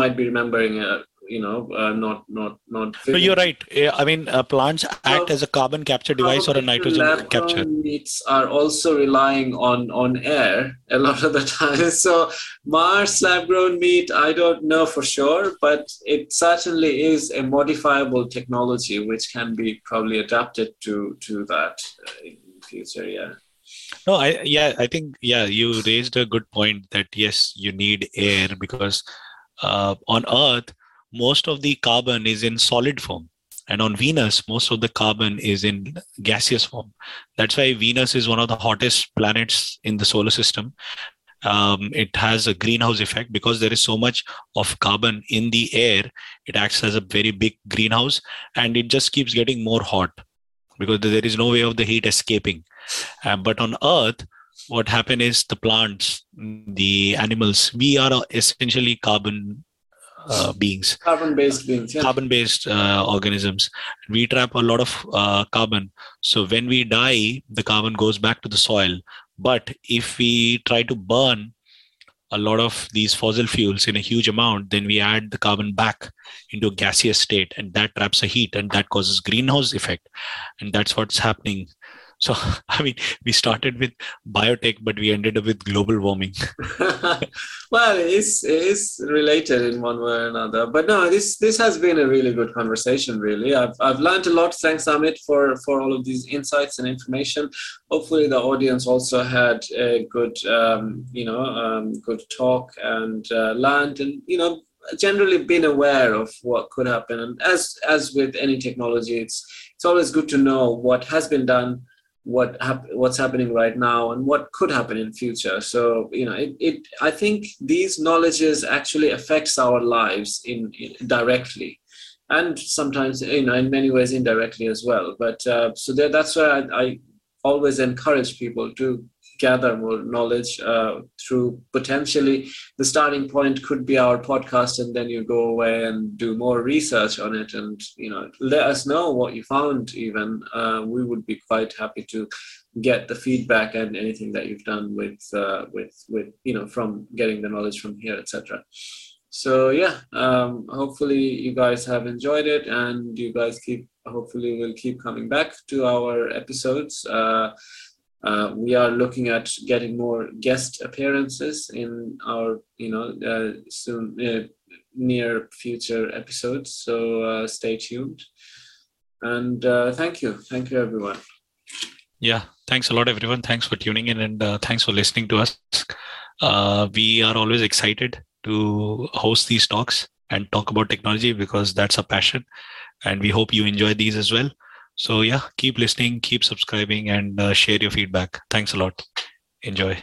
might be remembering uh, you know uh, not not not no, you're right. I mean uh, plants act as a carbon capture device or a nitrogen capture. meats are also relying on on air a lot of the time. So mars lab grown meat i don't know for sure but it certainly is a modifiable technology which can be probably adapted to to that uh, in future yeah. No i yeah i think yeah you raised a good point that yes you need air because uh, on earth most of the carbon is in solid form and on venus most of the carbon is in gaseous form. That's why venus is one of the hottest planets in the solar system. Um, it has a greenhouse effect. Because there is so much of carbon in the air it acts as a very big greenhouse and it just keeps getting more hot because there is no way of the heat escaping. Uh, but on earth what happened is the plants the animals we are essentially carbon uh, beings. Carbon-based beings yeah. carbon-based uh, organisms. We trap a lot of uh, carbon. So when we die the carbon goes back to the soil. But if we try to burn a lot of these fossil fuels in a huge amount then we add the carbon back into a gaseous state and that traps the heat and that causes greenhouse effect. And that's what's happening so, I mean, we started with biotech, but we ended up with global warming. well, it's, it's related in one way or another. But no, this this has been a really good conversation. Really, I've I've learned a lot. Thanks, Amit, for for all of these insights and information. Hopefully, the audience also had a good um, you know um, good talk and uh, learned and you know generally been aware of what could happen. And as as with any technology, it's it's always good to know what has been done what hap- what's happening right now and what could happen in future. So you know it, it i think these knowledges actually affects our lives in, in directly. And sometimes you know in many ways indirectly as well. But uh, so that, that's why I, I always encourage people to gather more knowledge uh, through potentially the starting point could be our podcast and then you go away and do more research on it and you know let us know what you found even. Uh, we would be quite happy to get the feedback and anything that you've done with uh, with with you know from getting the knowledge from here etc so yeah um, hopefully you guys have enjoyed it and you guys keep hopefully will keep coming back to our episodes. Uh, uh, we are looking at getting more guest appearances in our, you know, uh, soon uh, near future episodes. So uh, stay tuned. And uh, thank you, thank you, everyone. Yeah, thanks a lot, everyone. Thanks for tuning in and uh, thanks for listening to us. we are always excited to host these talks and talk about technology because that's a passion, and we hope you enjoy these as well. So, yeah, keep listening, keep subscribing, and uh, share your feedback. Thanks a lot. Enjoy.